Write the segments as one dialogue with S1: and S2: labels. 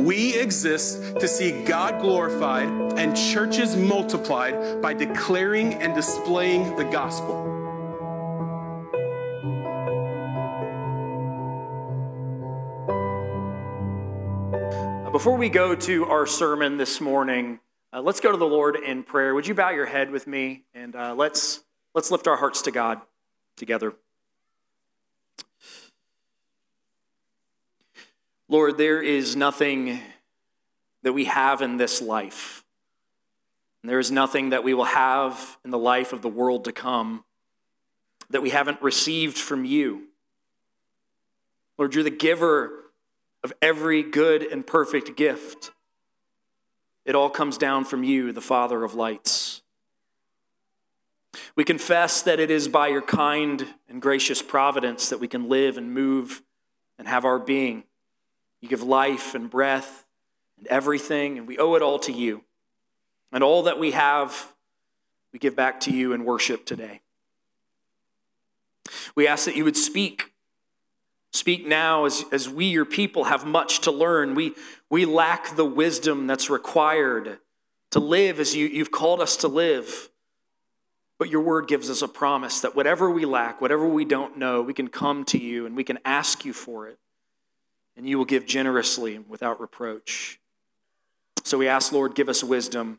S1: We exist to see God glorified and churches multiplied by declaring and displaying the gospel.
S2: Before we go to our sermon this morning, uh, let's go to the Lord in prayer. Would you bow your head with me and uh, let's let's lift our hearts to God together. Lord, there is nothing that we have in this life. And there is nothing that we will have in the life of the world to come that we haven't received from you. Lord, you're the giver of every good and perfect gift. It all comes down from you, the Father of lights. We confess that it is by your kind and gracious providence that we can live and move and have our being. You give life and breath and everything, and we owe it all to you. And all that we have, we give back to you in worship today. We ask that you would speak. Speak now as, as we, your people, have much to learn. We, we lack the wisdom that's required to live as you, you've called us to live. But your word gives us a promise that whatever we lack, whatever we don't know, we can come to you and we can ask you for it. And you will give generously and without reproach. So we ask, Lord, give us wisdom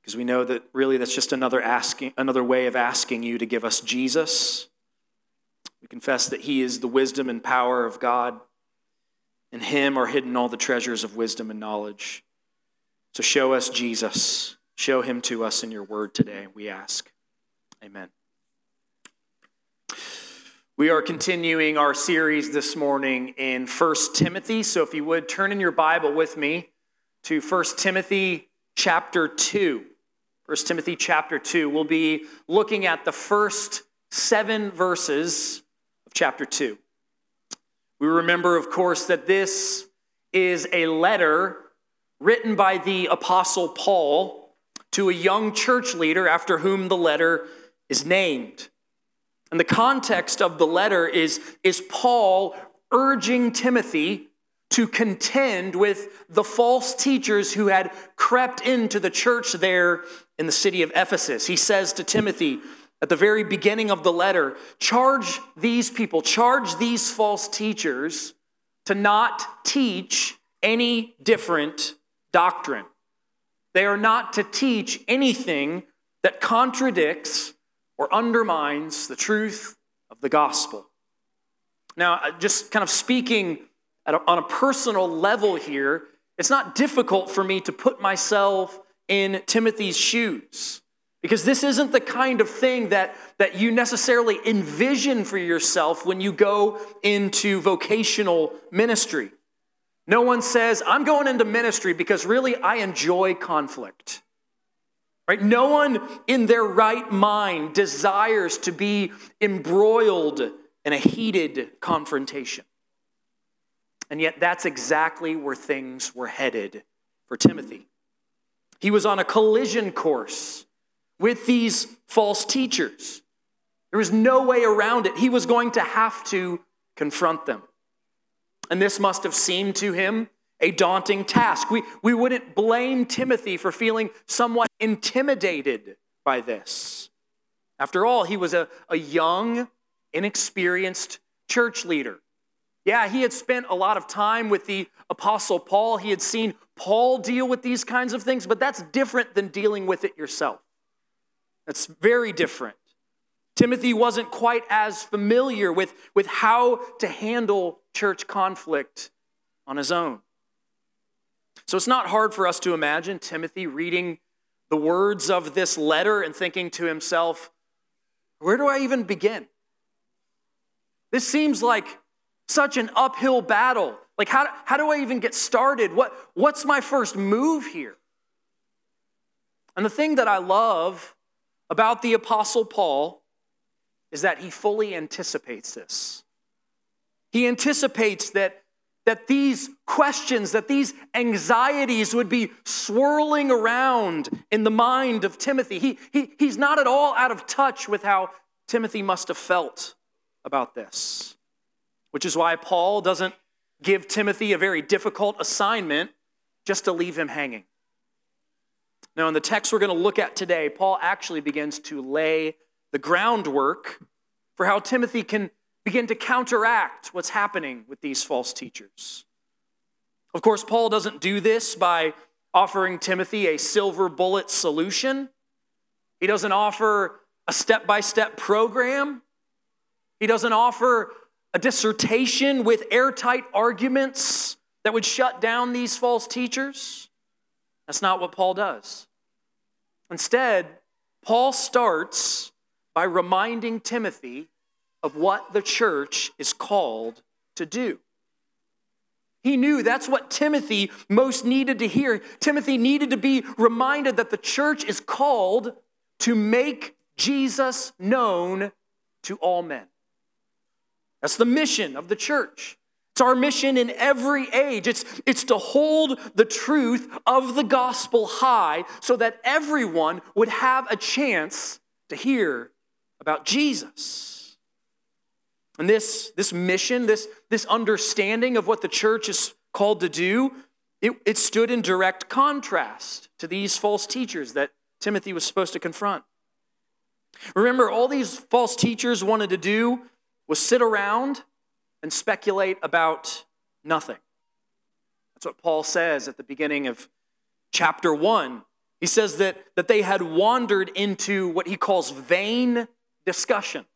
S2: because we know that really that's just another asking another way of asking you to give us Jesus. We confess that he is the wisdom and power of God. In him are hidden all the treasures of wisdom and knowledge. So show us Jesus. Show him to us in your word today, we ask. Amen. We are continuing our series this morning in 1 Timothy. So if you would turn in your Bible with me to 1 Timothy chapter 2. 1 Timothy chapter 2. We'll be looking at the first seven verses of chapter 2. We remember, of course, that this is a letter written by the Apostle Paul to a young church leader after whom the letter is named. And the context of the letter is, is Paul urging Timothy to contend with the false teachers who had crept into the church there in the city of Ephesus. He says to Timothy at the very beginning of the letter charge these people, charge these false teachers to not teach any different doctrine. They are not to teach anything that contradicts or undermines the truth of the gospel. Now, uh, just kind of speaking a, on a personal level here, it's not difficult for me to put myself in Timothy's shoes because this isn't the kind of thing that, that you necessarily envision for yourself when you go into vocational ministry. No one says, I'm going into ministry because really I enjoy conflict. Right? No one in their right mind desires to be embroiled in a heated confrontation. And yet, that's exactly where things were headed for Timothy. He was on a collision course with these false teachers. There was no way around it. He was going to have to confront them. And this must have seemed to him a daunting task. We, we wouldn't blame Timothy for feeling somewhat intimidated by this. After all, he was a, a young, inexperienced church leader. Yeah, he had spent a lot of time with the Apostle Paul. He had seen Paul deal with these kinds of things, but that's different than dealing with it yourself. That's very different. Timothy wasn't quite as familiar with, with how to handle church conflict on his own. So it's not hard for us to imagine Timothy reading the words of this letter and thinking to himself, where do I even begin? This seems like such an uphill battle. Like, how, how do I even get started? What, what's my first move here? And the thing that I love about the Apostle Paul is that he fully anticipates this. He anticipates that that these questions, that these anxieties would be swirling around in the mind of Timothy. He, he, he's not at all out of touch with how Timothy must have felt about this, which is why Paul doesn't give Timothy a very difficult assignment just to leave him hanging. Now, in the text we're going to look at today, Paul actually begins to lay the groundwork for how Timothy can begin to counteract what's happening with these false teachers. Of course, Paul doesn't do this by offering Timothy a silver bullet solution. He doesn't offer a step by step program. He doesn't offer a dissertation with airtight arguments that would shut down these false teachers. That's not what Paul does. Instead, Paul starts by reminding Timothy of what the church is called to do. He knew that's what Timothy most needed to hear. Timothy needed to be reminded that the church is called to make Jesus known to all men. That's the mission of the church. It's our mission in every age. It's, it's to hold the truth of the gospel high so that everyone would have a chance to hear about Jesus. And this, this mission, this, this understanding of what the church is called to do, it, it stood in direct contrast to these false teachers that Timothy was supposed to confront. Remember, all these false teachers wanted to do was sit around and speculate about nothing. That's what Paul says at the beginning of chapter 1. He says that, that they had wandered into what he calls vain discussion.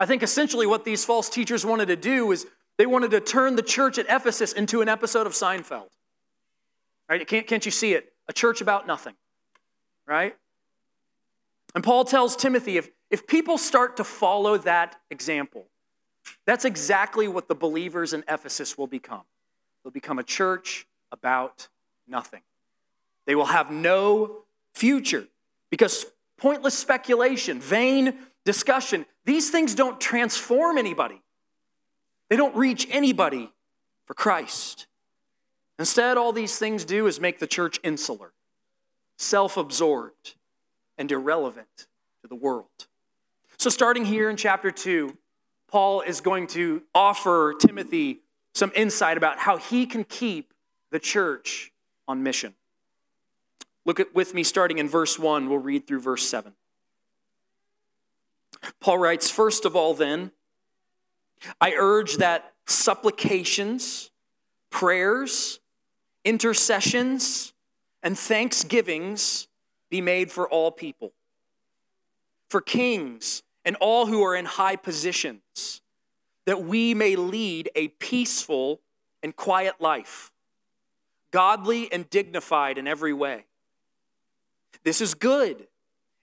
S2: I think essentially what these false teachers wanted to do is they wanted to turn the church at Ephesus into an episode of Seinfeld. Right? Can't, can't you see it? A church about nothing. Right? And Paul tells Timothy if, if people start to follow that example, that's exactly what the believers in Ephesus will become. They'll become a church about nothing. They will have no future because pointless speculation, vain discussion, these things don't transform anybody. They don't reach anybody for Christ. Instead, all these things do is make the church insular, self absorbed, and irrelevant to the world. So, starting here in chapter 2, Paul is going to offer Timothy some insight about how he can keep the church on mission. Look at with me starting in verse 1, we'll read through verse 7. Paul writes, First of all, then, I urge that supplications, prayers, intercessions, and thanksgivings be made for all people, for kings and all who are in high positions, that we may lead a peaceful and quiet life, godly and dignified in every way. This is good,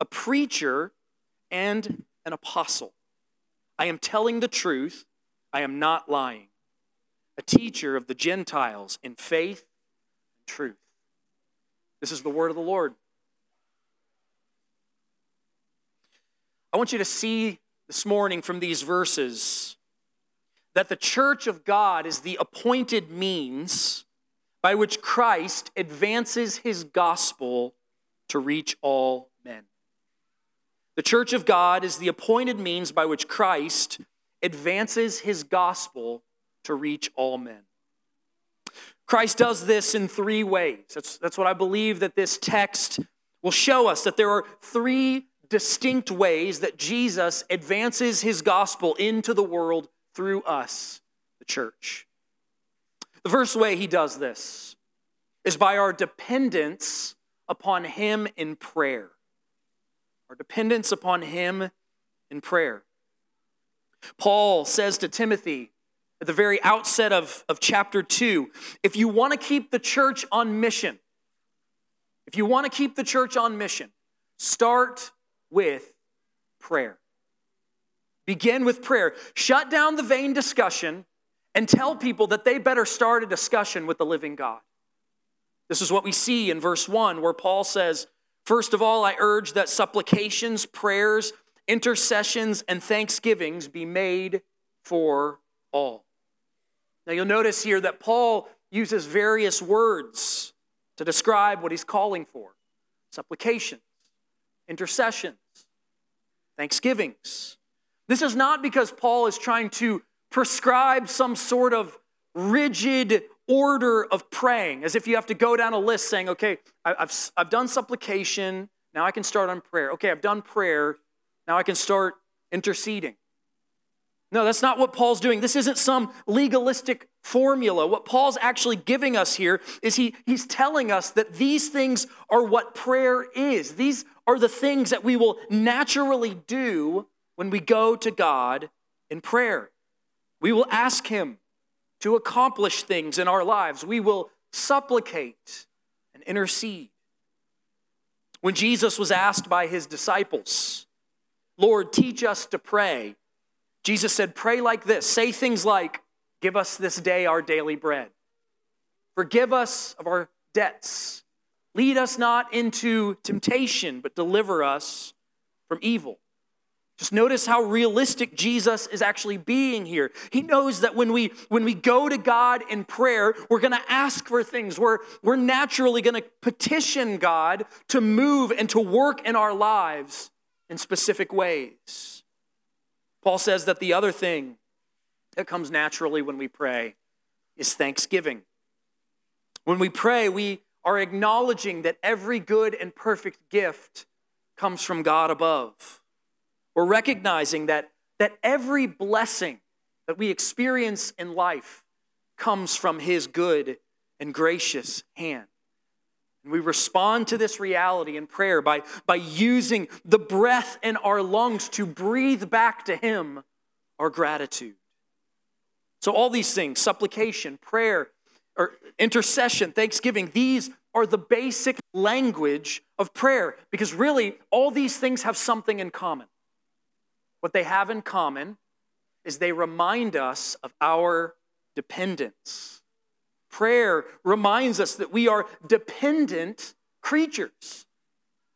S2: a preacher and an apostle. I am telling the truth, I am not lying. A teacher of the Gentiles in faith and truth. This is the word of the Lord. I want you to see this morning from these verses that the church of God is the appointed means by which Christ advances his gospel to reach all. The church of God is the appointed means by which Christ advances his gospel to reach all men. Christ does this in three ways. That's, that's what I believe that this text will show us that there are three distinct ways that Jesus advances his gospel into the world through us, the church. The first way he does this is by our dependence upon him in prayer. Our dependence upon him in prayer. Paul says to Timothy at the very outset of, of chapter 2 if you want to keep the church on mission, if you want to keep the church on mission, start with prayer. Begin with prayer. Shut down the vain discussion and tell people that they better start a discussion with the living God. This is what we see in verse 1, where Paul says, First of all, I urge that supplications, prayers, intercessions, and thanksgivings be made for all. Now you'll notice here that Paul uses various words to describe what he's calling for supplications, intercessions, thanksgivings. This is not because Paul is trying to prescribe some sort of rigid order of praying, as if you have to go down a list saying, okay, I've, I've done supplication, now I can start on prayer. Okay, I've done prayer, now I can start interceding. No, that's not what Paul's doing. This isn't some legalistic formula. What Paul's actually giving us here is he, he's telling us that these things are what prayer is. These are the things that we will naturally do when we go to God in prayer. We will ask Him to accomplish things in our lives, we will supplicate and intercede. When Jesus was asked by his disciples, Lord, teach us to pray, Jesus said, Pray like this. Say things like, Give us this day our daily bread. Forgive us of our debts. Lead us not into temptation, but deliver us from evil. Just notice how realistic Jesus is actually being here. He knows that when we when we go to God in prayer, we're going to ask for things. We're we're naturally going to petition God to move and to work in our lives in specific ways. Paul says that the other thing that comes naturally when we pray is thanksgiving. When we pray, we are acknowledging that every good and perfect gift comes from God above. We're recognizing that, that every blessing that we experience in life comes from His good and gracious hand. And we respond to this reality in prayer by, by using the breath in our lungs to breathe back to Him our gratitude. So, all these things supplication, prayer, or intercession, thanksgiving these are the basic language of prayer because really all these things have something in common. What they have in common is they remind us of our dependence. Prayer reminds us that we are dependent creatures.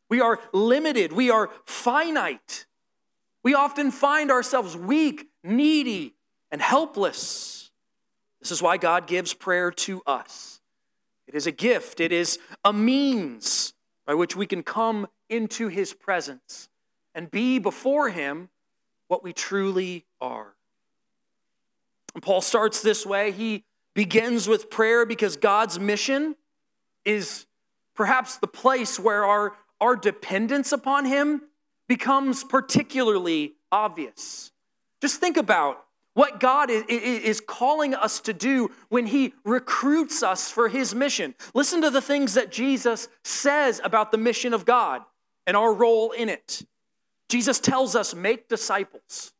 S2: We are limited. We are finite. We often find ourselves weak, needy, and helpless. This is why God gives prayer to us. It is a gift, it is a means by which we can come into His presence and be before Him what we truly are. And Paul starts this way. He begins with prayer because God's mission is perhaps the place where our, our dependence upon Him becomes particularly obvious. Just think about what God is calling us to do when He recruits us for His mission. Listen to the things that Jesus says about the mission of God and our role in it. Jesus tells us make disciples,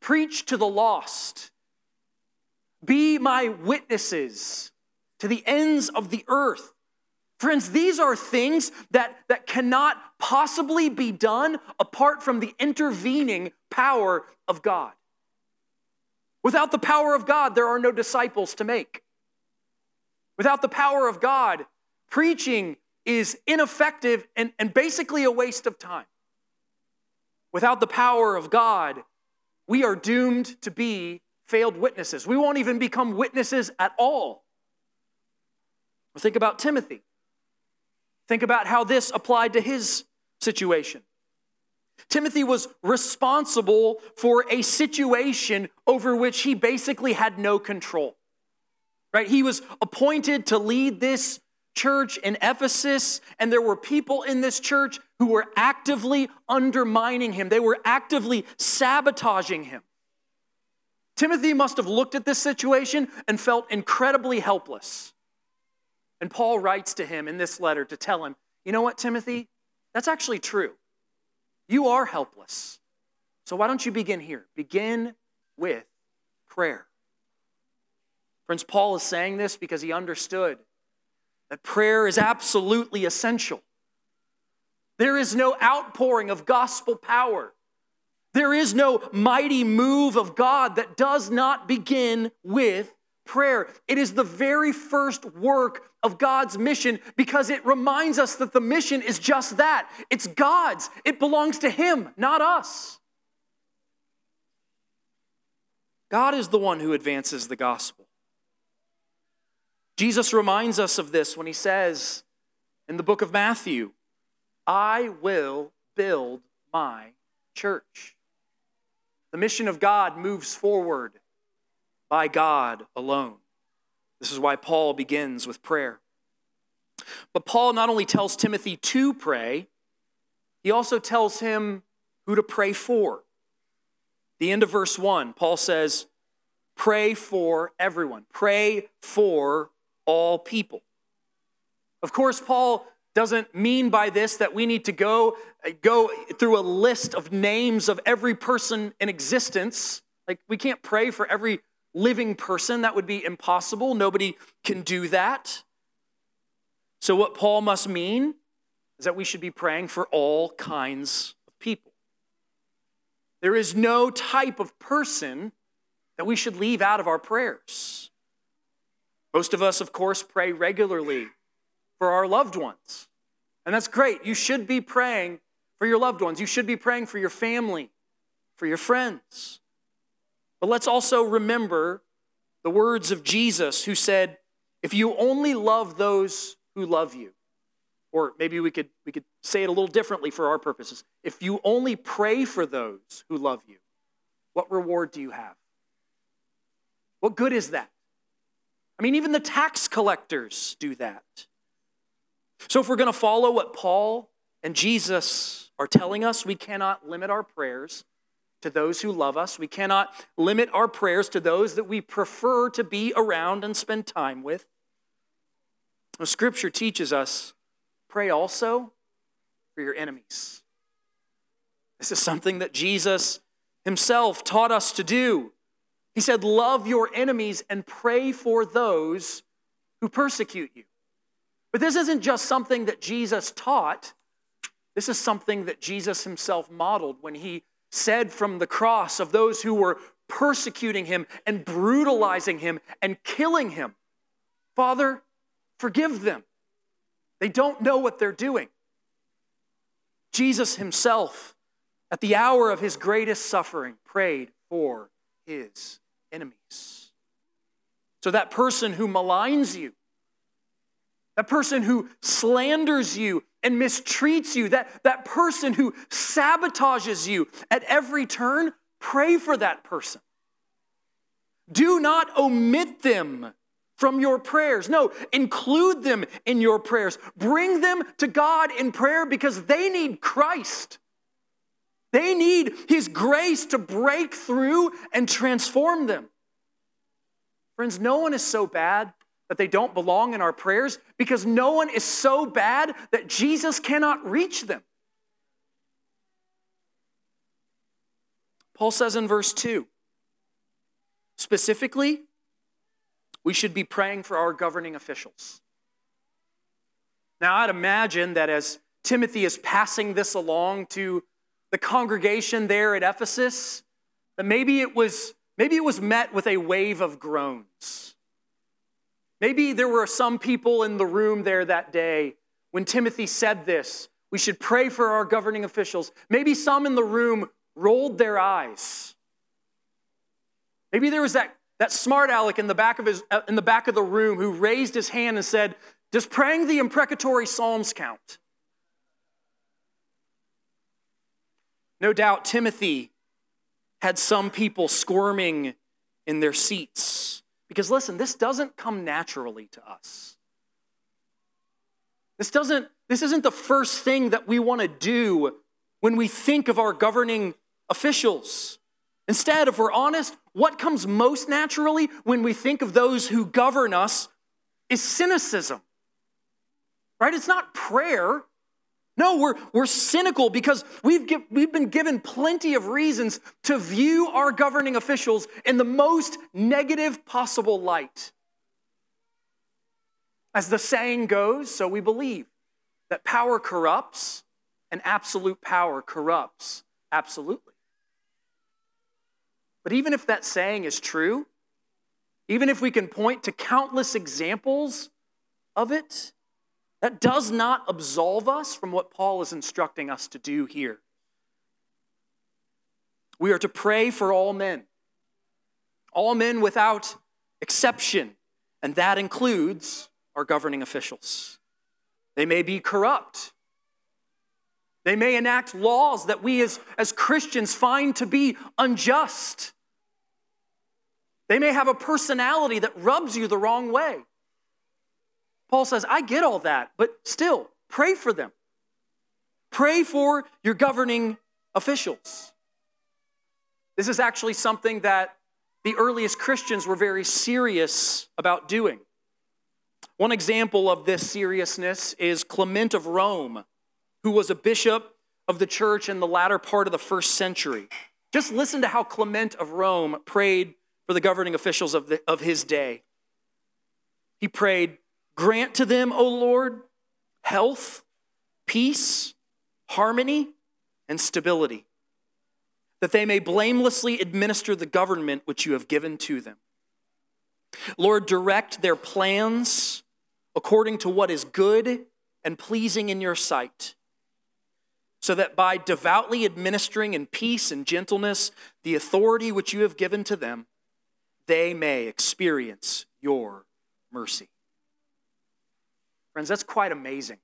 S2: preach to the lost, be my witnesses to the ends of the earth. Friends, these are things that, that cannot possibly be done apart from the intervening power of God. Without the power of God, there are no disciples to make. Without the power of God, preaching is ineffective and, and basically a waste of time. Without the power of God, we are doomed to be failed witnesses. We won't even become witnesses at all. think about Timothy. Think about how this applied to his situation. Timothy was responsible for a situation over which he basically had no control. Right? He was appointed to lead this church in Ephesus, and there were people in this church who were actively undermining him, they were actively sabotaging him. Timothy must have looked at this situation and felt incredibly helpless. And Paul writes to him in this letter to tell him, you know what, Timothy? That's actually true. You are helpless. So why don't you begin here? Begin with prayer. Friends, Paul is saying this because he understood that prayer is absolutely essential. There is no outpouring of gospel power. There is no mighty move of God that does not begin with prayer. It is the very first work of God's mission because it reminds us that the mission is just that it's God's, it belongs to Him, not us. God is the one who advances the gospel. Jesus reminds us of this when he says in the book of Matthew, I will build my church. The mission of God moves forward by God alone. This is why Paul begins with prayer. But Paul not only tells Timothy to pray, he also tells him who to pray for. The end of verse 1, Paul says, Pray for everyone, pray for all people. Of course, Paul doesn't mean by this that we need to go, uh, go through a list of names of every person in existence. Like, we can't pray for every living person. That would be impossible. Nobody can do that. So, what Paul must mean is that we should be praying for all kinds of people. There is no type of person that we should leave out of our prayers. Most of us, of course, pray regularly for our loved ones. And that's great. You should be praying for your loved ones. You should be praying for your family, for your friends. But let's also remember the words of Jesus who said, If you only love those who love you, or maybe we could, we could say it a little differently for our purposes. If you only pray for those who love you, what reward do you have? What good is that? I mean, even the tax collectors do that. So, if we're going to follow what Paul and Jesus are telling us, we cannot limit our prayers to those who love us. We cannot limit our prayers to those that we prefer to be around and spend time with. The scripture teaches us pray also for your enemies. This is something that Jesus himself taught us to do. He said, Love your enemies and pray for those who persecute you. But this isn't just something that Jesus taught, this is something that Jesus himself modeled when he said from the cross of those who were persecuting him and brutalizing him and killing him Father, forgive them. They don't know what they're doing. Jesus himself, at the hour of his greatest suffering, prayed for his enemies. So that person who maligns you, that person who slanders you and mistreats you, that, that person who sabotages you at every turn, pray for that person. Do not omit them from your prayers. No, include them in your prayers. Bring them to God in prayer because they need Christ. They need His grace to break through and transform them. Friends, no one is so bad that they don't belong in our prayers because no one is so bad that Jesus cannot reach them. Paul says in verse 2 specifically, we should be praying for our governing officials. Now, I'd imagine that as Timothy is passing this along to the congregation there at Ephesus that maybe it was maybe it was met with a wave of groans. Maybe there were some people in the room there that day when Timothy said this, we should pray for our governing officials. Maybe some in the room rolled their eyes. Maybe there was that, that smart aleck in the back of his uh, in the back of the room who raised his hand and said, Does praying the imprecatory psalms count? No doubt Timothy had some people squirming in their seats. Because listen, this doesn't come naturally to us. This doesn't this isn't the first thing that we want to do when we think of our governing officials. Instead, if we're honest, what comes most naturally when we think of those who govern us is cynicism. Right? It's not prayer. No, we're, we're cynical because we've, give, we've been given plenty of reasons to view our governing officials in the most negative possible light. As the saying goes, so we believe that power corrupts and absolute power corrupts absolutely. But even if that saying is true, even if we can point to countless examples of it, that does not absolve us from what Paul is instructing us to do here. We are to pray for all men, all men without exception, and that includes our governing officials. They may be corrupt. They may enact laws that we as, as Christians find to be unjust. They may have a personality that rubs you the wrong way. Paul says, I get all that, but still, pray for them. Pray for your governing officials. This is actually something that the earliest Christians were very serious about doing. One example of this seriousness is Clement of Rome, who was a bishop of the church in the latter part of the first century. Just listen to how Clement of Rome prayed for the governing officials of, the, of his day. He prayed, Grant to them, O Lord, health, peace, harmony, and stability, that they may blamelessly administer the government which you have given to them. Lord, direct their plans according to what is good and pleasing in your sight, so that by devoutly administering in peace and gentleness the authority which you have given to them, they may experience your mercy. Friends, that's quite amazing.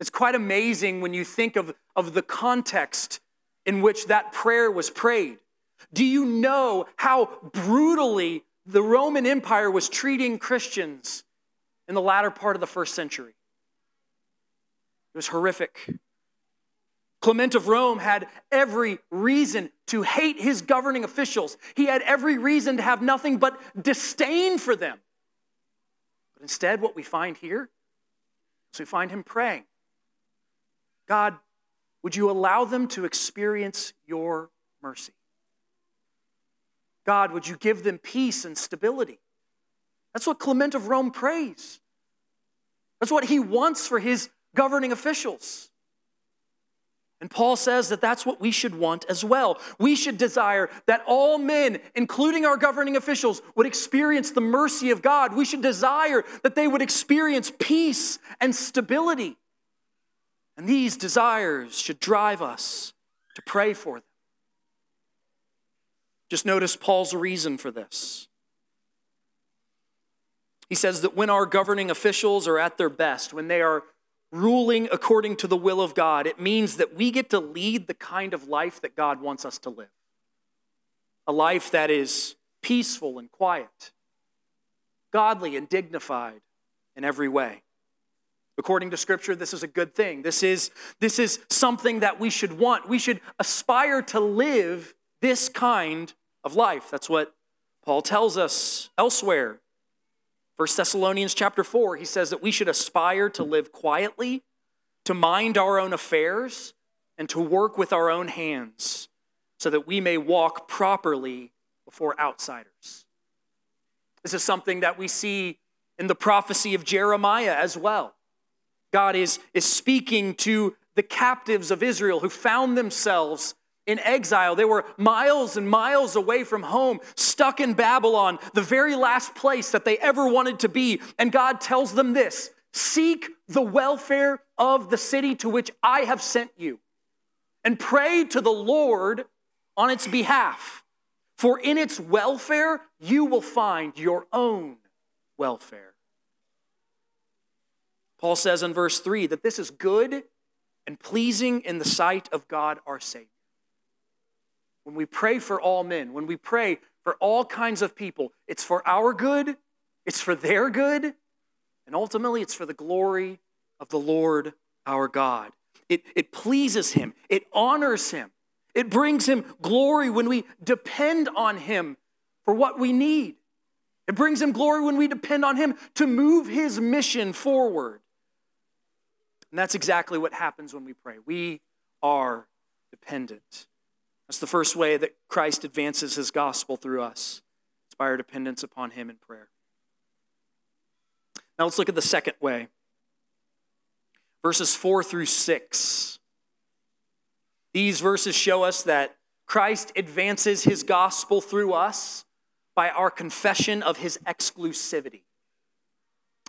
S2: It's quite amazing when you think of, of the context in which that prayer was prayed. Do you know how brutally the Roman Empire was treating Christians in the latter part of the first century? It was horrific. Clement of Rome had every reason to hate his governing officials. He had every reason to have nothing but disdain for them. But instead, what we find here is we find him praying God, would you allow them to experience your mercy? God, would you give them peace and stability? That's what Clement of Rome prays. That's what he wants for his governing officials. And Paul says that that's what we should want as well. We should desire that all men, including our governing officials, would experience the mercy of God. We should desire that they would experience peace and stability. And these desires should drive us to pray for them. Just notice Paul's reason for this. He says that when our governing officials are at their best, when they are ruling according to the will of God, it means that we get to lead the kind of life that God wants us to live a life that is peaceful and quiet, godly and dignified in every way. According to Scripture, this is a good thing. This is, this is something that we should want. We should aspire to live this kind of life. That's what Paul tells us elsewhere 1 Thessalonians chapter 4, he says that we should aspire to live quietly, to mind our own affairs, and to work with our own hands so that we may walk properly before outsiders. This is something that we see in the prophecy of Jeremiah as well. God is, is speaking to the captives of Israel who found themselves in exile. They were miles and miles away from home, stuck in Babylon, the very last place that they ever wanted to be. And God tells them this Seek the welfare of the city to which I have sent you, and pray to the Lord on its behalf. For in its welfare, you will find your own welfare. Paul says in verse 3 that this is good and pleasing in the sight of God our Savior when we pray for all men, when we pray for all kinds of people, it's for our good, it's for their good, and ultimately it's for the glory of the Lord our God. It, it pleases Him, it honors Him, it brings Him glory when we depend on Him for what we need. It brings Him glory when we depend on Him to move His mission forward. And that's exactly what happens when we pray. We are dependent. That's the first way that Christ advances his gospel through us. It's by our dependence upon him in prayer. Now let's look at the second way. Verses 4 through 6. These verses show us that Christ advances his gospel through us by our confession of his exclusivity.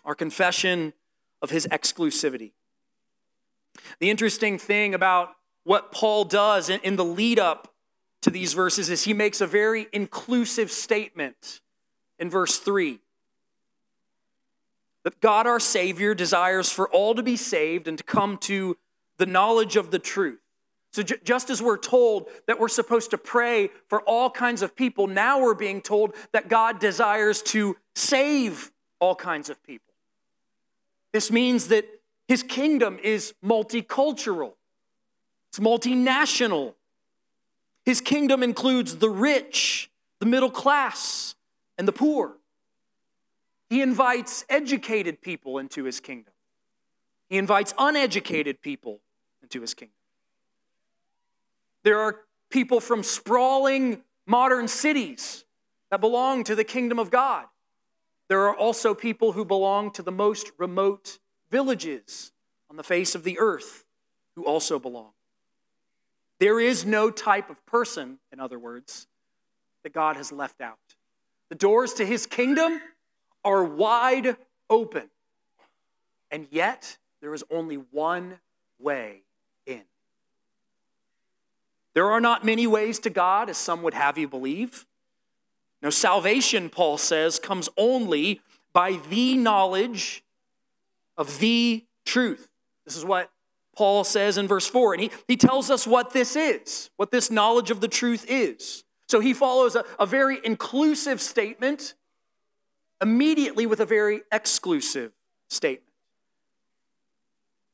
S2: Our confession of his exclusivity. The interesting thing about what Paul does in, the lead up to these verses is he makes a very inclusive statement in verse 3 that God our Savior desires for all to be saved and to come to the knowledge of the truth. So, j- just as we're told that we're supposed to pray for all kinds of people, now we're being told that God desires to save all kinds of people. This means that his kingdom is multicultural, it's multinational. His kingdom includes the rich, the middle class, and the poor. He invites educated people into his kingdom, he invites uneducated people into his kingdom. There are people from sprawling modern cities that belong to the kingdom of God. There are also people who belong to the most remote villages on the face of the earth who also belong. There is no type of person, in other words, that God has left out. The doors to his kingdom are wide open. And yet, there is only one way in. There are not many ways to God, as some would have you believe. No, salvation, Paul says, comes only by the knowledge of the truth. This is what Paul says in verse 4. And he, he tells us what this is, what this knowledge of the truth is. So he follows a, a very inclusive statement immediately with a very exclusive statement.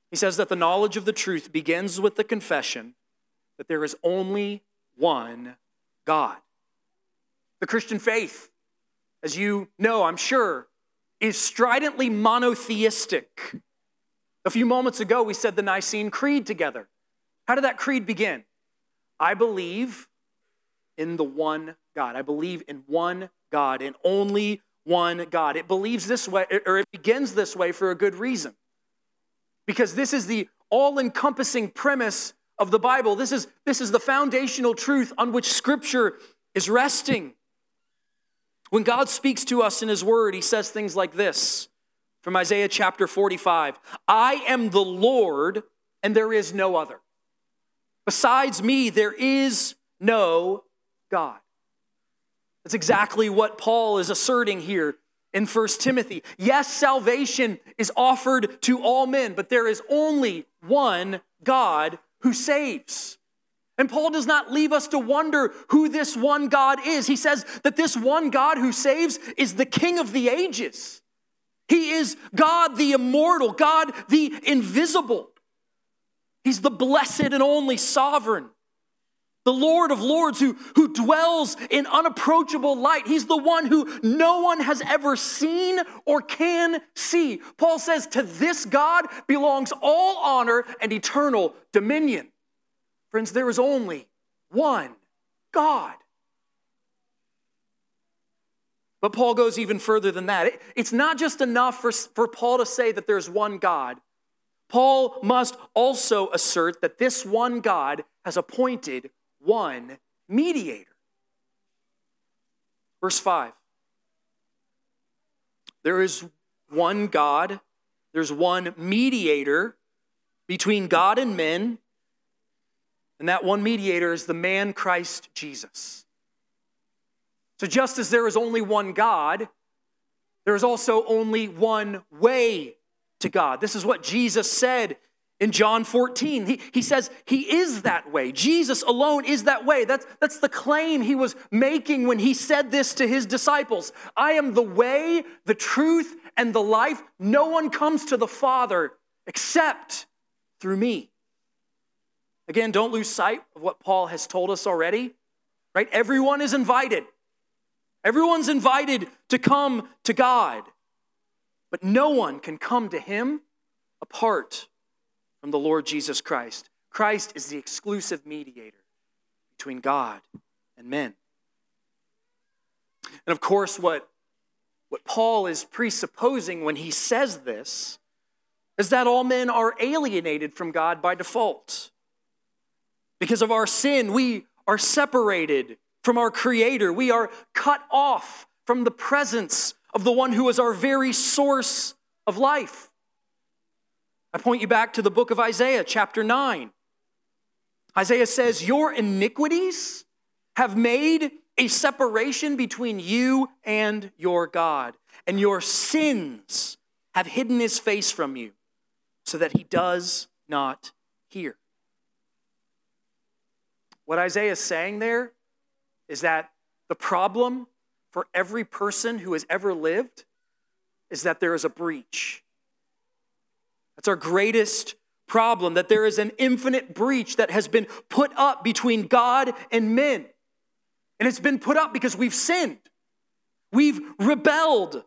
S2: He says that the knowledge of the truth begins with the confession that there is only one God. The Christian faith, as you know, I'm sure, is stridently monotheistic. A few moments ago, we said the Nicene Creed together. How did that creed begin? I believe in the one God. I believe in one God and only one God. It believes this way, or it begins this way for a good reason. Because this is the all encompassing premise of the Bible. This is, this is the foundational truth on which Scripture is resting. When God speaks to us in His Word, He says things like this from Isaiah chapter 45 I am the Lord, and there is no other. Besides me, there is no God. That's exactly what Paul is asserting here in 1 Timothy. Yes, salvation is offered to all men, but there is only one God who saves. And Paul does not leave us to wonder who this one God is. He says that this one God who saves is the King of the ages. He is God the immortal, God the invisible. He's the blessed and only sovereign, the Lord of lords who, who dwells in unapproachable light. He's the one who no one has ever seen or can see. Paul says, To this God belongs all honor and eternal dominion. Friends, there is only one God. But Paul goes even further than that. It's not just enough for, for Paul to say that there's one God. Paul must also assert that this one God has appointed one mediator. Verse 5 There is one God, there's one mediator between God and men, and that one mediator is the man Christ Jesus. So, just as there is only one God, there is also only one way to God. This is what Jesus said in John 14. He, he says he is that way. Jesus alone is that way. That's, that's the claim he was making when he said this to his disciples I am the way, the truth, and the life. No one comes to the Father except through me. Again, don't lose sight of what Paul has told us already, right? Everyone is invited. Everyone's invited to come to God, but no one can come to Him apart from the Lord Jesus Christ. Christ is the exclusive mediator between God and men. And of course, what, what Paul is presupposing when he says this is that all men are alienated from God by default. Because of our sin, we are separated from our Creator. We are cut off from the presence of the one who is our very source of life. I point you back to the book of Isaiah, chapter 9. Isaiah says, Your iniquities have made a separation between you and your God, and your sins have hidden his face from you so that he does not hear. What Isaiah is saying there is that the problem for every person who has ever lived is that there is a breach. That's our greatest problem, that there is an infinite breach that has been put up between God and men. And it's been put up because we've sinned, we've rebelled.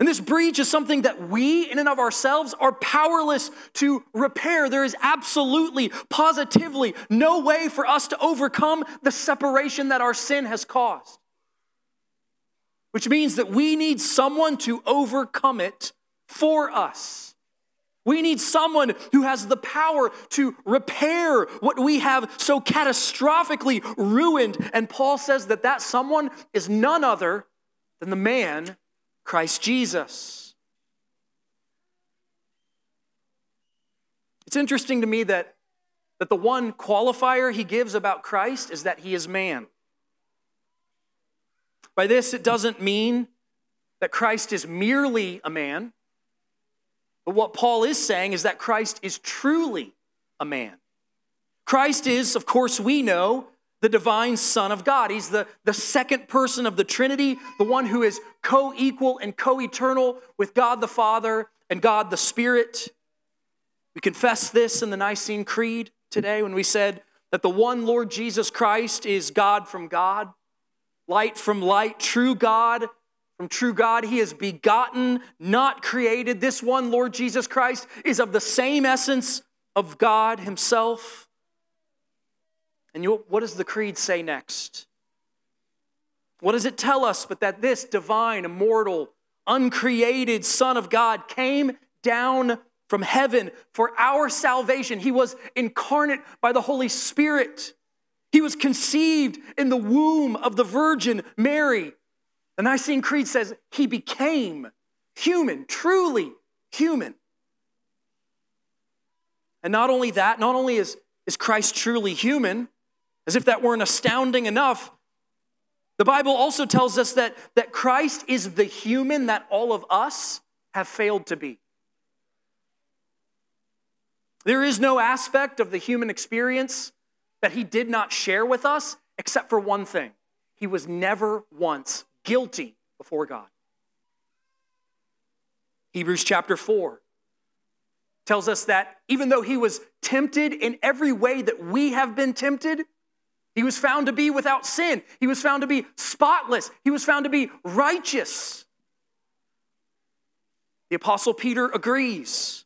S2: And this breach is something that we, in and of ourselves, are powerless to repair. There is absolutely, positively no way for us to overcome the separation that our sin has caused. Which means that we need someone to overcome it for us. We need someone who has the power to repair what we have so catastrophically ruined. And Paul says that that someone is none other than the man Christ Jesus. It's interesting to me that, that the one qualifier he gives about Christ is that he is man. By this, it doesn't mean that Christ is merely a man, but what Paul is saying is that Christ is truly a man. Christ is, of course, we know, the divine Son of God. He's the, the second person of the Trinity, the one who is co equal and co eternal with God the Father and God the Spirit. We confess this in the Nicene Creed today when we said that the one Lord Jesus Christ is God from God, light from light, true God from true God. He is begotten, not created. This one, Lord Jesus Christ, is of the same essence of God Himself. And you, what does the creed say next? What does it tell us but that this divine, immortal, uncreated Son of God came down from heaven for our salvation? He was incarnate by the Holy Spirit. He was conceived in the womb of the Virgin Mary. The Nicene Creed says he became human, truly human. And not only that, not only is, is Christ truly human, as if that weren't astounding enough. The Bible also tells us that, that Christ is the human that all of us have failed to be. There is no aspect of the human experience that he did not share with us except for one thing he was never once guilty before God. Hebrews chapter 4 tells us that even though he was tempted in every way that we have been tempted, he was found to be without sin. He was found to be spotless. He was found to be righteous. The Apostle Peter agrees.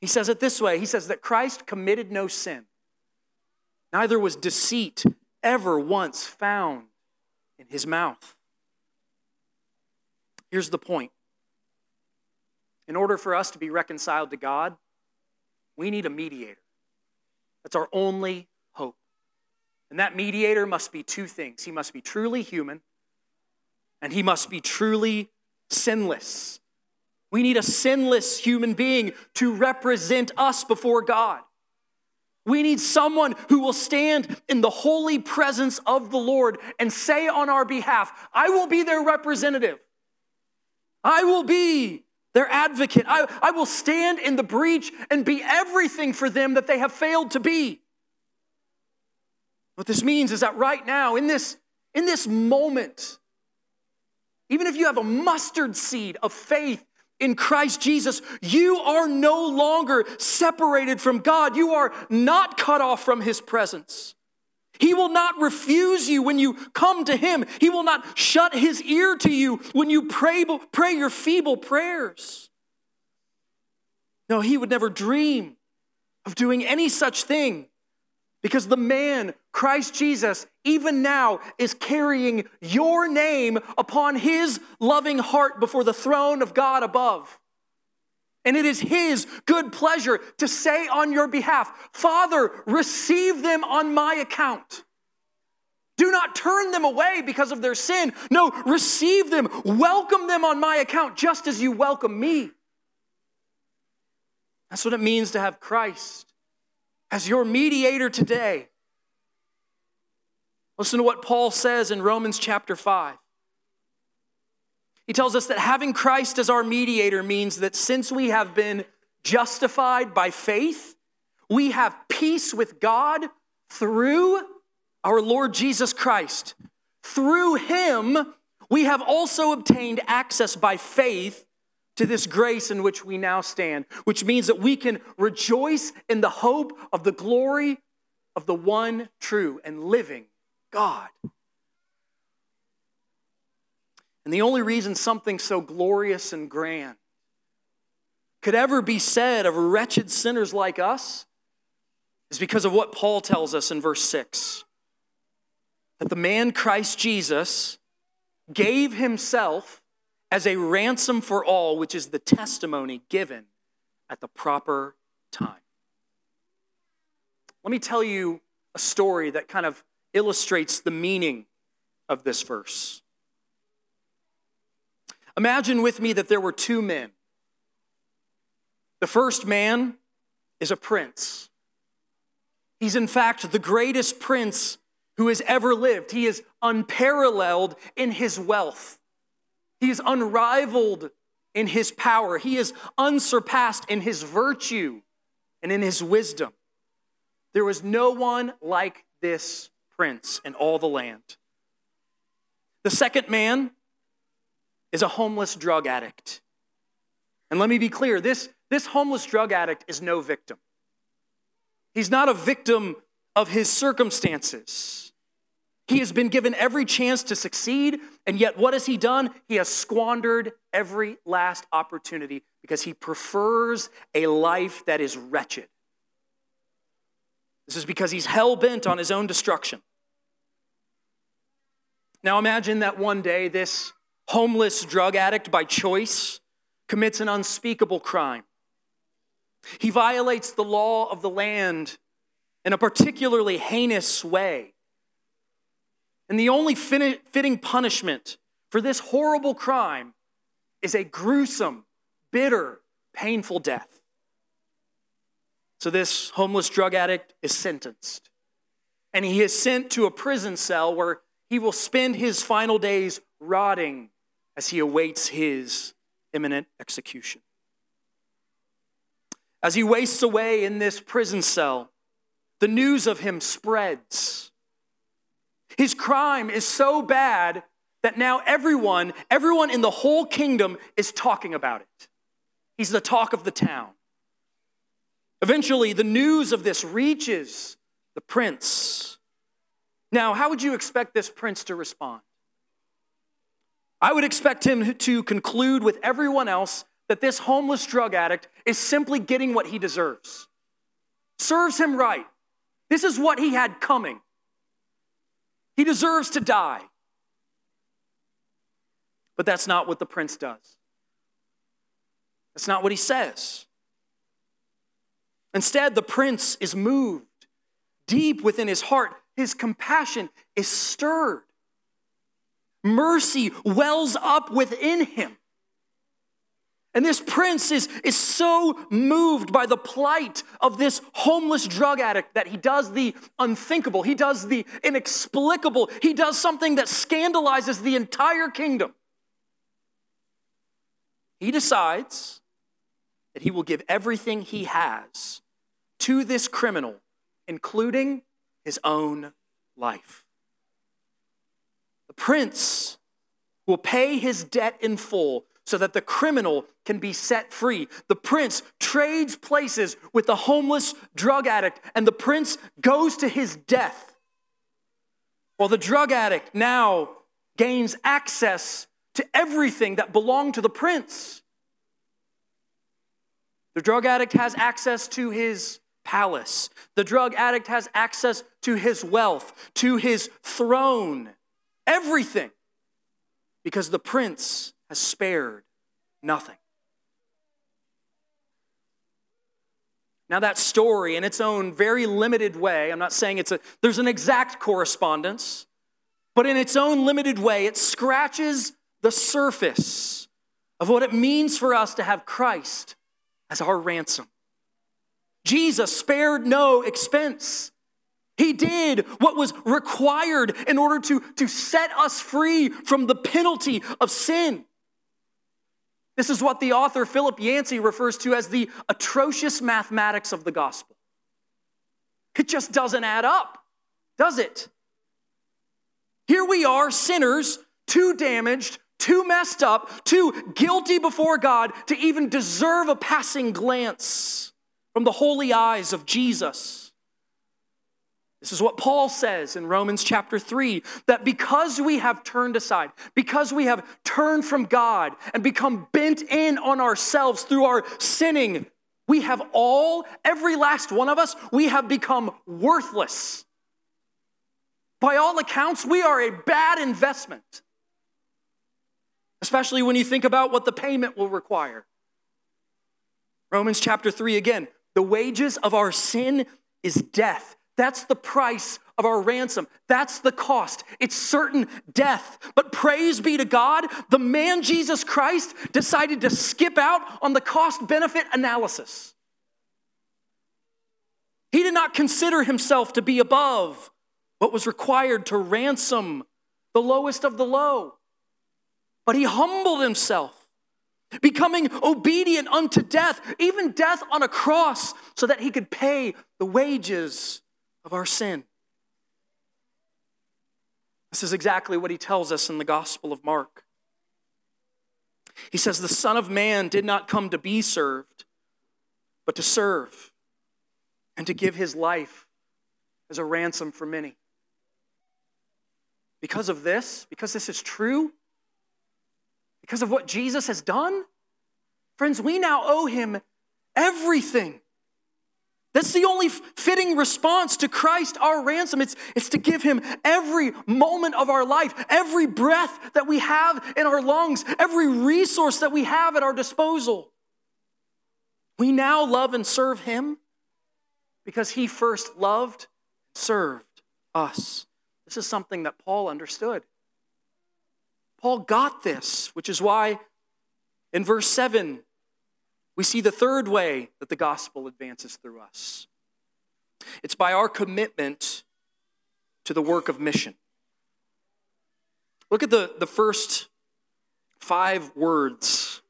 S2: He says it this way He says that Christ committed no sin, neither was deceit ever once found in his mouth. Here's the point in order for us to be reconciled to God, we need a mediator. That's our only and that mediator must be two things he must be truly human, and he must be truly sinless. We need a sinless human being to represent us before God. We need someone who will stand in the holy presence of the Lord and say on our behalf, I will be their representative. I will be their advocate. I, I will stand in the breach and be everything for them that they have failed to be. What this means is that right now, in this, in this moment, even if you have a mustard seed of faith in Christ Jesus, you are no longer separated from God. You are not cut off from His presence. He will not refuse you when you come to Him. He will not shut His ear to you when you pray, pray your feeble prayers. No, He would never dream of doing any such thing. Because the man, Christ Jesus, even now is carrying your name upon his loving heart before the throne of God above. And it is his good pleasure to say on your behalf, Father, receive them on my account. Do not turn them away because of their sin. No, receive them, welcome them on my account, just as you welcome me. That's what it means to have Christ as your mediator today. Listen to what Paul says in Romans chapter 5. He tells us that having Christ as our mediator means that since we have been justified by faith, we have peace with God through our Lord Jesus Christ. Through him, we have also obtained access by faith to this grace in which we now stand, which means that we can rejoice in the hope of the glory of the one true and living God. And the only reason something so glorious and grand could ever be said of wretched sinners like us is because of what Paul tells us in verse 6 that the man Christ Jesus gave himself as a ransom for all, which is the testimony given at the proper time. Let me tell you a story that kind of illustrates the meaning of this verse. Imagine with me that there were two men. The first man is a prince. He's, in fact, the greatest prince who has ever lived. He is unparalleled in his wealth, he is unrivaled in his power, he is unsurpassed in his virtue and in his wisdom. There was no one like this prince in all the land. The second man is a homeless drug addict. And let me be clear this, this homeless drug addict is no victim. He's not a victim of his circumstances. He has been given every chance to succeed, and yet what has he done? He has squandered every last opportunity because he prefers a life that is wretched. This is because he's hell bent on his own destruction. Now imagine that one day this homeless drug addict by choice, commits an unspeakable crime. He violates the law of the land in a particularly heinous way. And the only fitting punishment for this horrible crime is a gruesome, bitter, painful death. So, this homeless drug addict is sentenced. And he is sent to a prison cell where he will spend his final days rotting as he awaits his imminent execution. As he wastes away in this prison cell, the news of him spreads. His crime is so bad that now everyone, everyone in the whole kingdom is talking about it. He's the talk of the town. Eventually, the news of this reaches the prince. Now, how would you expect this prince to respond? I would expect him to conclude with everyone else that this homeless drug addict is simply getting what he deserves. Serves him right. This is what he had coming. He deserves to die. But that's not what the prince does. That's not what he says. Instead, the prince is moved deep within his heart. His compassion is stirred mercy wells up within him. And this prince is, is so moved by the plight of this homeless drug addict that he does the unthinkable, he does the inexplicable, he does something that scandalizes the entire kingdom. He decides that he will give everything he has to this criminal, including his own life The prince will pay his debt in full so that the criminal can be set free. The prince trades places with the homeless drug addict, and the prince goes to his death. While the drug addict now gains access to everything that belonged to the prince. The drug addict has access to his palace. The drug addict has access to his wealth, to his throne everything because the prince has spared nothing. Now, that story, in its own very limited way, I'm not saying it's a, there's an exact correspondence, but in its own limited way, it scratches the surface of what it means for us to have Christ as our ransom. Jesus spared no expense. He did what was required in order to, to set us free from the penalty of sin. This is what the author Philip Yancey refers to as the atrocious mathematics of the gospel. It just doesn't add up, does it? Here we are, sinners, too damaged, too messed up, too guilty before God to even deserve a passing glance from the holy eyes of Jesus. This is what Paul says in Romans chapter 3 that because we have turned aside, because we have turned from God and become bent in on ourselves through our sinning, we have all, every last one of us, we have become worthless. By all accounts, we are a bad investment, especially when you think about what the payment will require. Romans chapter 3 again the wages of our sin is death. That's the price of our ransom. That's the cost. It's certain death. But praise be to God, the man Jesus Christ decided to skip out on the cost benefit analysis. He did not consider himself to be above what was required to ransom the lowest of the low. But he humbled himself, becoming obedient unto death, even death on a cross, so that he could pay the wages of our sin. This is exactly what he tells us in the Gospel of Mark. He says, The Son of Man did not come to be served, but to serve and to give his life as a ransom for many. Because of this, because this is true, because of what Jesus has done, friends, we now owe him everything. That's the only fitting response to Christ, our ransom. It's, it's to give him every moment of our life, every breath that we have in our lungs, every resource that we have at our disposal. We now love and serve him because he first loved, served us. This is something that Paul understood. Paul got this, which is why in verse 7, we see the third way that the gospel advances through us it's by our commitment to the work of mission. Look at the, the first five words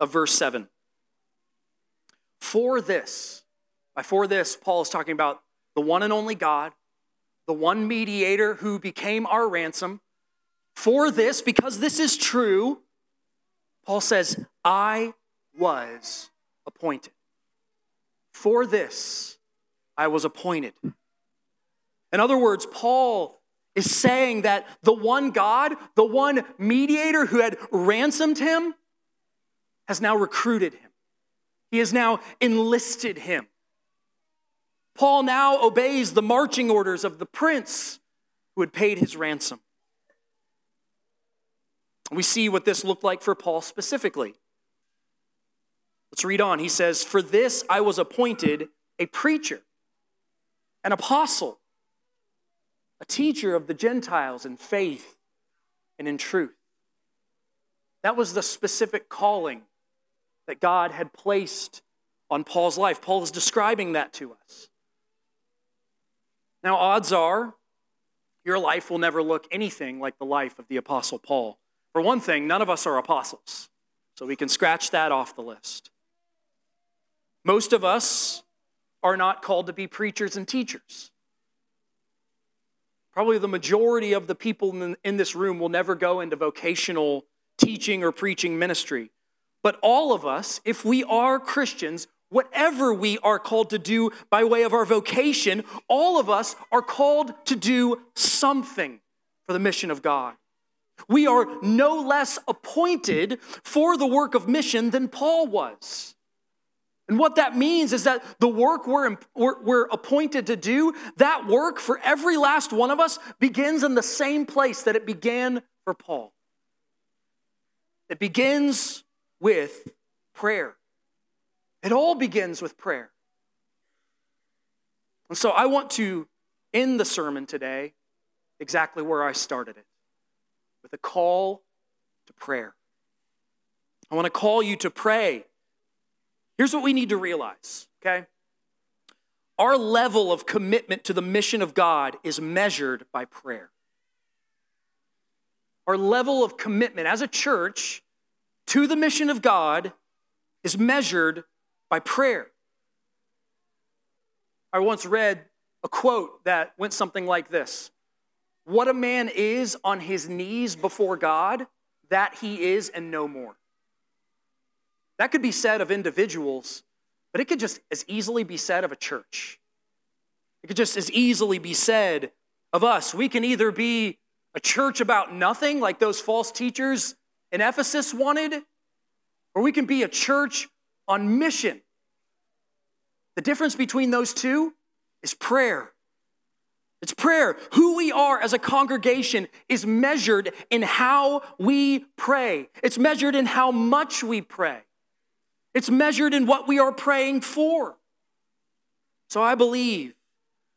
S2: of verse 7. For this, by for this, Paul is talking about the one and only God, the one mediator who became our ransom. For this, because this is true, Paul says, I was appointed. For this, I was appointed. In other words, Paul is saying that the one God, the one mediator who had ransomed him, has now recruited him. He has now enlisted him. Paul now obeys the marching orders of the prince who had paid his ransom. We see what this looked like for Paul specifically. Let's read on. He says, For this I was appointed a preacher, an apostle, a teacher of the Gentiles in faith and in truth. That was the specific calling that God had placed on Paul's life. Paul is describing that to us. Now, odds are your life will never look anything like the life of the Apostle Paul. For one thing, none of us are apostles, so we can scratch that off the list. Most of us are not called to be preachers and teachers. Probably the majority of the people in this room will never go into vocational teaching or preaching ministry. But all of us, if we are Christians, whatever we are called to do by way of our vocation, all of us are called to do something for the mission of God. We are no less appointed for the work of mission than Paul was. And what that means is that the work we're, we're, appointed to do, that work for every last one of us begins in the same place that it began for Paul. It begins with prayer. It all begins with prayer. And so I want to end the sermon today exactly where I started it with a call to prayer. I want to call you to pray. Here's what we need to realize, okay? Our level of commitment to the mission of God is measured by prayer. Our level of commitment as a church to the mission of God is measured by prayer. I once read a quote that went something like this What a man is on his knees before God, that he is and no more. That could be said of individuals, but it could just as easily be said of a church. It could just as easily be said of us. We can either be a church about nothing, like those false teachers in Ephesus wanted, or we can be a church on mission. The difference between those two is prayer. It's prayer. Who we are as a congregation is measured in how we pray, it's measured in how much we pray, it's measured in what we are praying for. So I believe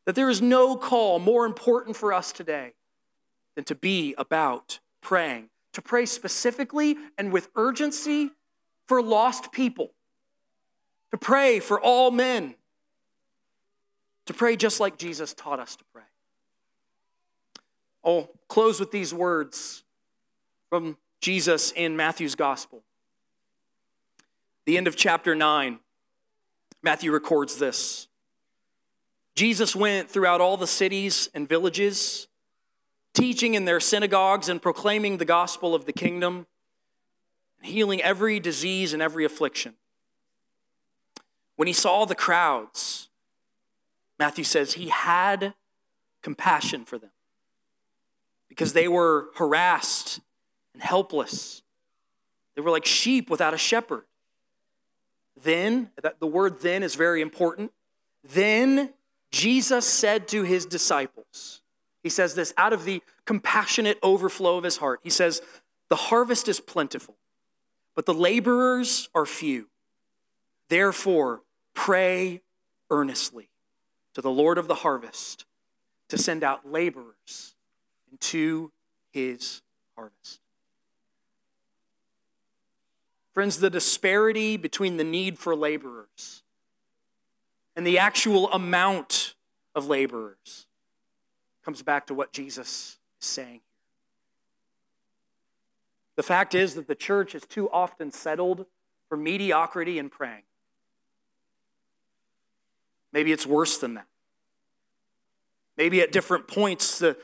S2: that there is no call more important for us today than to be about praying, to pray specifically and with urgency for lost people, to pray for all men, to pray just like Jesus taught us to pray. I'll close with these words from Jesus in Matthew's Gospel. The end of chapter 9, Matthew records this. Jesus went throughout all the cities and villages, teaching in their synagogues and proclaiming the gospel of the kingdom healing every disease and every affliction. When he saw the crowds, Matthew says he had compassion for them because they were harassed and helpless. They were like sheep without a shepherd. Then, the word then is very important. Then Jesus said to his disciples, He says this out of the compassionate overflow of his heart. He says, The harvest is plentiful, but the laborers are few. Therefore, pray earnestly to the Lord of the harvest to send out laborers into his harvest. Friends, the disparity between the need for laborers and the actual amount of laborers comes back to what Jesus is saying. The fact is that the church is too often settled for mediocrity and praying. Maybe it's worse than that. Maybe at different points, the,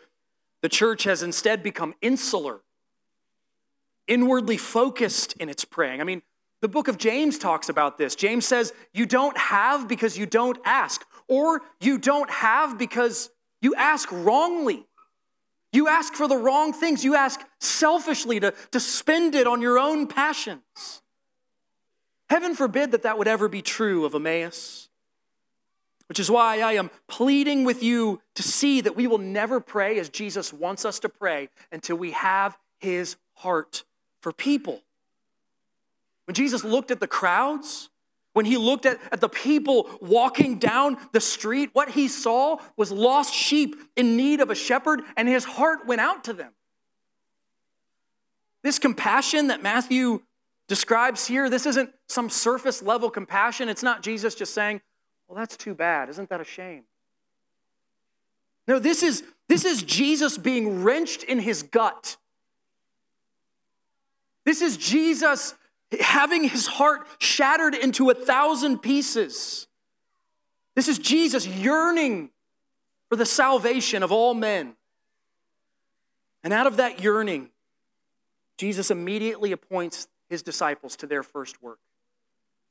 S2: the church has instead become insular, inwardly focused in its praying. I mean, the book of James talks about this. James says, You don't have because you don't ask, or you don't have because you ask wrongly. You ask for the wrong things. You ask selfishly to, to spend it on your own passions. Heaven forbid that that would ever be true of Emmaus. Which is why I am pleading with you to see that we will never pray as Jesus wants us to pray until we have his heart for people. When Jesus looked at the crowds, when he looked at, at the people walking down the street, what he saw was lost sheep in need of a shepherd, and his heart went out to them. This compassion that Matthew describes here, this isn't some surface level compassion. It's not Jesus just saying, Well, that's too bad. Isn't that a shame? No, this is, this is Jesus being wrenched in his gut. This is Jesus having his heart shattered into a thousand pieces. This is Jesus yearning for the salvation of all men. And out of that yearning, Jesus immediately appoints his disciples to their first work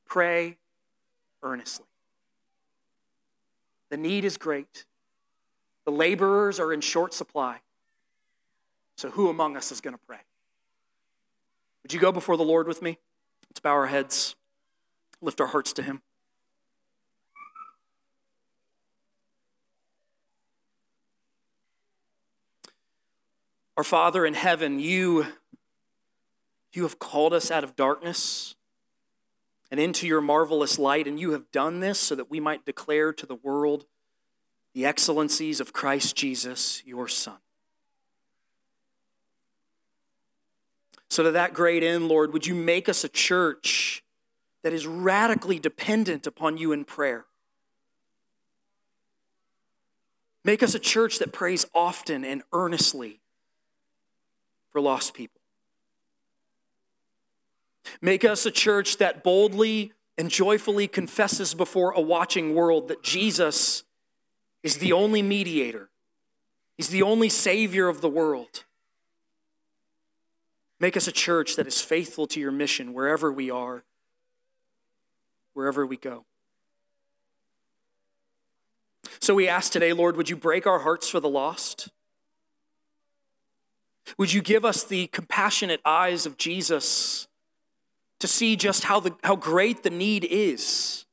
S2: pray earnestly. The need is great, the laborers are in short supply. So, who among us is going to pray? Would you go before the Lord with me? Let's bow our heads, lift our hearts to Him. Our Father in heaven, you, you have called us out of darkness and into your marvelous light, and you have done this so that we might declare to the world the excellencies of Christ Jesus, your Son. So, to that great end, Lord, would you make us a church that is radically dependent upon you in prayer? Make us a church that prays often and earnestly for lost people. Make us a church that boldly and joyfully confesses before a watching world that Jesus is the only mediator, He's the only Savior of the world. Make us a church that is faithful to your mission wherever we are, wherever we go. So we ask today, Lord, would you break our hearts for the lost? Would you give us the compassionate eyes of Jesus to see just how, the, how great the need is?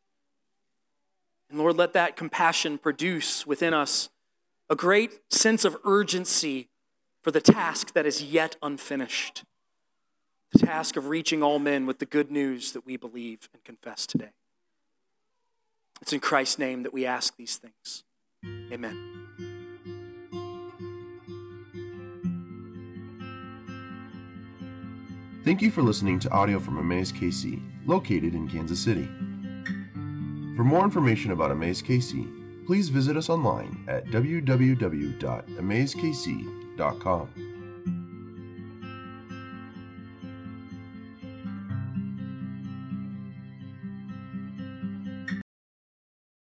S2: And Lord, let that compassion produce within us a great sense of urgency for the task that is yet unfinished the task of reaching all men with the good news that we believe and confess today. It's in Christ's name that we ask these things. Amen.
S3: Thank you for listening to audio from Emmaus KC, located in Kansas City. For more information about Emmaus KC, please visit us online at www.emmauskc.com.